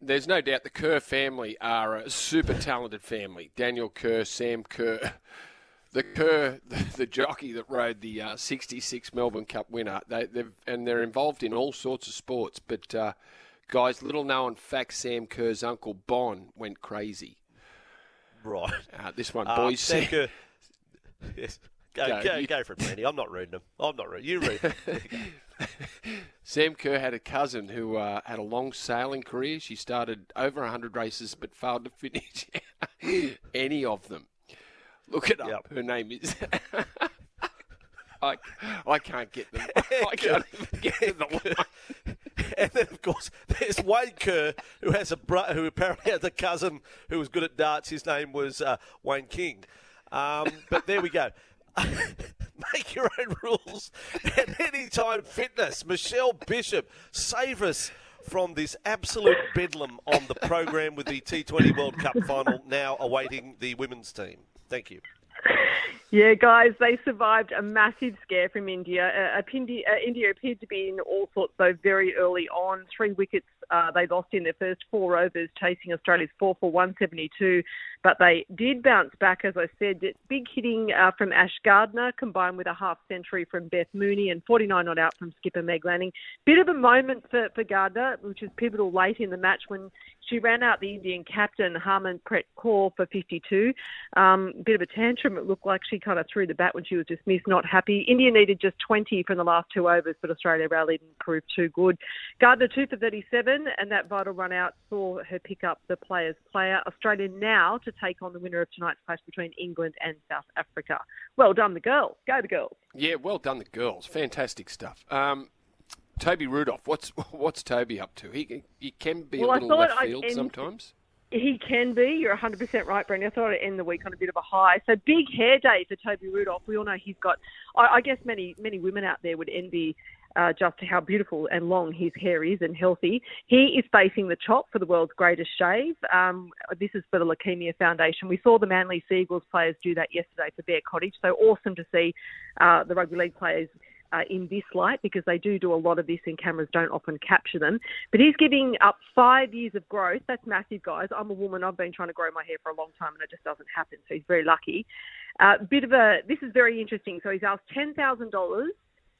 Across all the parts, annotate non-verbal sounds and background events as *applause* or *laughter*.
there's no doubt the Kerr family are a super talented family. Daniel Kerr, Sam Kerr. *laughs* The Kerr, the, the jockey that rode the uh, 66 Melbourne Cup winner, they, and they're involved in all sorts of sports. But, uh, guys, little known fact Sam Kerr's uncle Bon went crazy. Right. Uh, this one, boys. Sam Kerr. Yes. Go, go, go, go for it, Brandy. I'm not reading them. I'm not reading. You read. *laughs* Sam Kerr had a cousin who uh, had a long sailing career. She started over 100 races but failed to finish *laughs* any of them. Look it up. Yep. Her name is. *laughs* I, I can't get them. *laughs* I can't get them. and then, of course, there's Wayne Kerr, who has a bro- who apparently has a cousin who was good at darts. His name was uh, Wayne King. Um, but there we go. Make your own rules at Anytime Fitness. Michelle Bishop, save us from this absolute bedlam on the program with the T20 World Cup final now awaiting the women's team. Thank you. *laughs* Yeah, guys, they survived a massive scare from India. Uh, India, uh, India appeared to be in all sorts, though, very early on. Three wickets uh, they lost in their first four overs, chasing Australia's four for 172. But they did bounce back, as I said. Big hitting uh, from Ash Gardner, combined with a half century from Beth Mooney and 49 not out from skipper Meg Lanning. Bit of a moment for, for Gardner, which was pivotal late in the match when she ran out the Indian captain, Harman Harmanpreet Kaur, for 52. Um, bit of a tantrum. It looked like she kind of threw the bat when she was dismissed, not happy. India needed just 20 from the last two overs, but Australia rallied and proved too good. Gardner 2 for 37, and that vital run out saw her pick up the player's player. Australia now to take on the winner of tonight's clash between England and South Africa. Well done, the girls. Go the girls. Yeah, well done, the girls. Fantastic stuff. Um, Toby Rudolf, what's what's Toby up to? He he can be well, a little left field end, sometimes. He can be. You're 100% right, Brendan. I thought I'd end the week on a bit of a high. So big hair day for Toby Rudolf. We all know he's got. I, I guess many many women out there would envy uh, just how beautiful and long his hair is and healthy. He is facing the chop for the world's greatest shave. Um, this is for the Leukemia Foundation. We saw the Manly Sea Eagles players do that yesterday for Bear Cottage. So awesome to see uh, the rugby league players uh, in this light because they do do a lot of this and cameras don't often capture them. But he's giving up five years of growth. That's massive, guys. I'm a woman. I've been trying to grow my hair for a long time and it just doesn't happen. So he's very lucky. Uh, bit of a, this is very interesting. So he's asked $10,000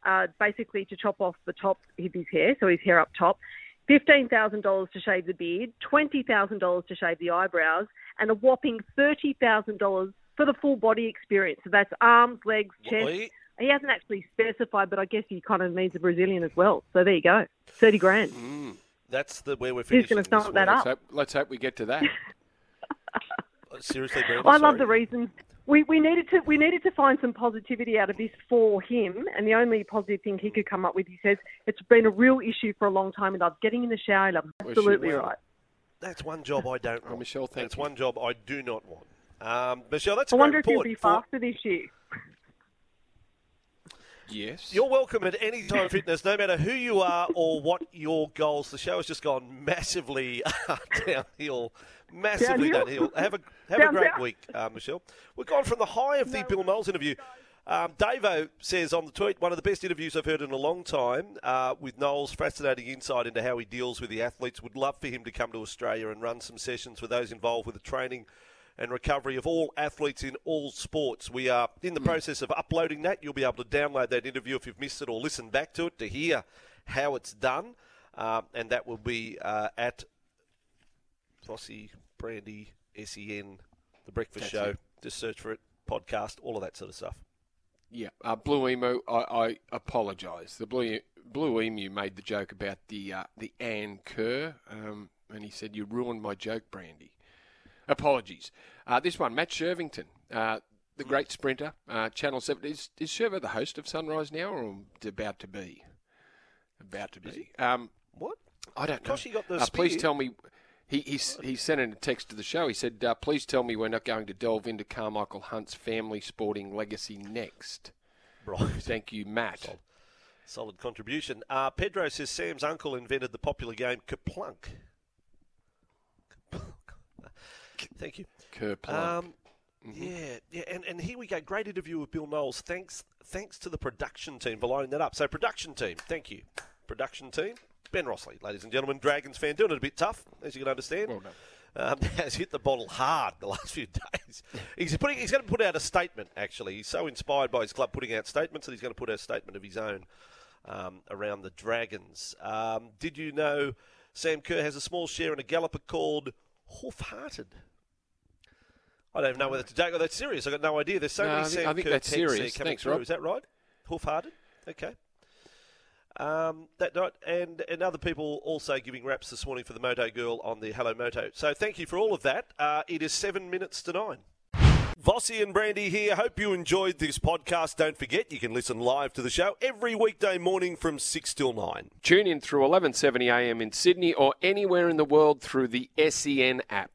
uh, basically to chop off the top of his hair, so his hair up top. $15,000 to shave the beard, $20,000 to shave the eyebrows, and a whopping $30,000 for the full body experience. So that's arms, legs, chest, he hasn't actually specified, but I guess he kind of needs a Brazilian as well. So there you go, thirty grand. Mm. That's the where we're finishing. Who's going to stump that up? Let's hope, let's hope we get to that. *laughs* Seriously, Brandon, I sorry. love the reasons. We, we needed to we needed to find some positivity out of this for him, and the only positive thing he could come up with, he says, it's been a real issue for a long time, and I'm getting in the shower. And I'm absolutely right. That's one job I don't want. Oh, Michelle, thank That's you. one job I do not want. Um, Michelle, that's I wonder if you'll be faster this year. Yes. You're welcome at any time fitness, no matter who you are or what your goals. The show has just gone massively *laughs* downhill. Massively downhill. downhill. Have a have down, a great down. week, uh, Michelle. We've gone from the high of the no. Bill Knowles interview. Um, Davo says on the tweet, one of the best interviews I've heard in a long time uh, with Knowles. Fascinating insight into how he deals with the athletes. Would love for him to come to Australia and run some sessions with those involved with the training and recovery of all athletes in all sports. We are in the process of uploading that. You'll be able to download that interview if you've missed it or listen back to it to hear how it's done. Uh, and that will be uh, at Vossi, Brandy, SEN, The Breakfast That's Show. it. Just search for it, podcast, all of that sort of stuff. Yeah, uh, Blue Emu. I, I apologise. The Blue Blue Emu made the joke about the uh, the Anne Kerr, um, and he said you ruined my joke, Brandy. Apologies. Uh, this one, Matt Shirvington, uh, the great sprinter, uh, Channel 7. Is, is Sherver the host of Sunrise now or about to be? About to be. Um, What? I don't know. He got the uh, please tell me. He, he, he sent in a text to the show. He said, uh, please tell me we're not going to delve into Carmichael Hunt's family sporting legacy next. Right. Thank you, Matt. Solid contribution. Uh, Pedro says Sam's uncle invented the popular game Kerplunk. Thank you. Kerplunk. Um, Yeah, yeah, and, and here we go. Great interview with Bill Knowles. Thanks, thanks to the production team for lining that up. So, production team, thank you, production team. Ben Rossley, ladies and gentlemen, Dragons fan, doing it a bit tough, as you can understand. Well done. Um, *laughs* has hit the bottle hard the last few *laughs* days. He's putting. He's going to put out a statement. Actually, he's so inspired by his club putting out statements that he's going to put out a statement of his own um, around the Dragons. Um, did you know Sam Kerr has a small share in a galloper called Hoof-Hearted? I don't even know whether to take that serious. I've got no idea. There's so No, many I think- Sam I think that's serious. coming Thanks, through. Rob. Is that right? Hoof-Hearted? Okay. Um, that night, and, and other people also giving raps this morning for the Moto Girl on the Hello Moto. So thank you for all of that. Uh, it is seven minutes to nine. Vossi and Brandy here. Hope you enjoyed this podcast. Don't forget, you can listen live to the show every weekday morning from 6 till 9. Tune in through 1170 AM in Sydney or anywhere in the world through the SEN app.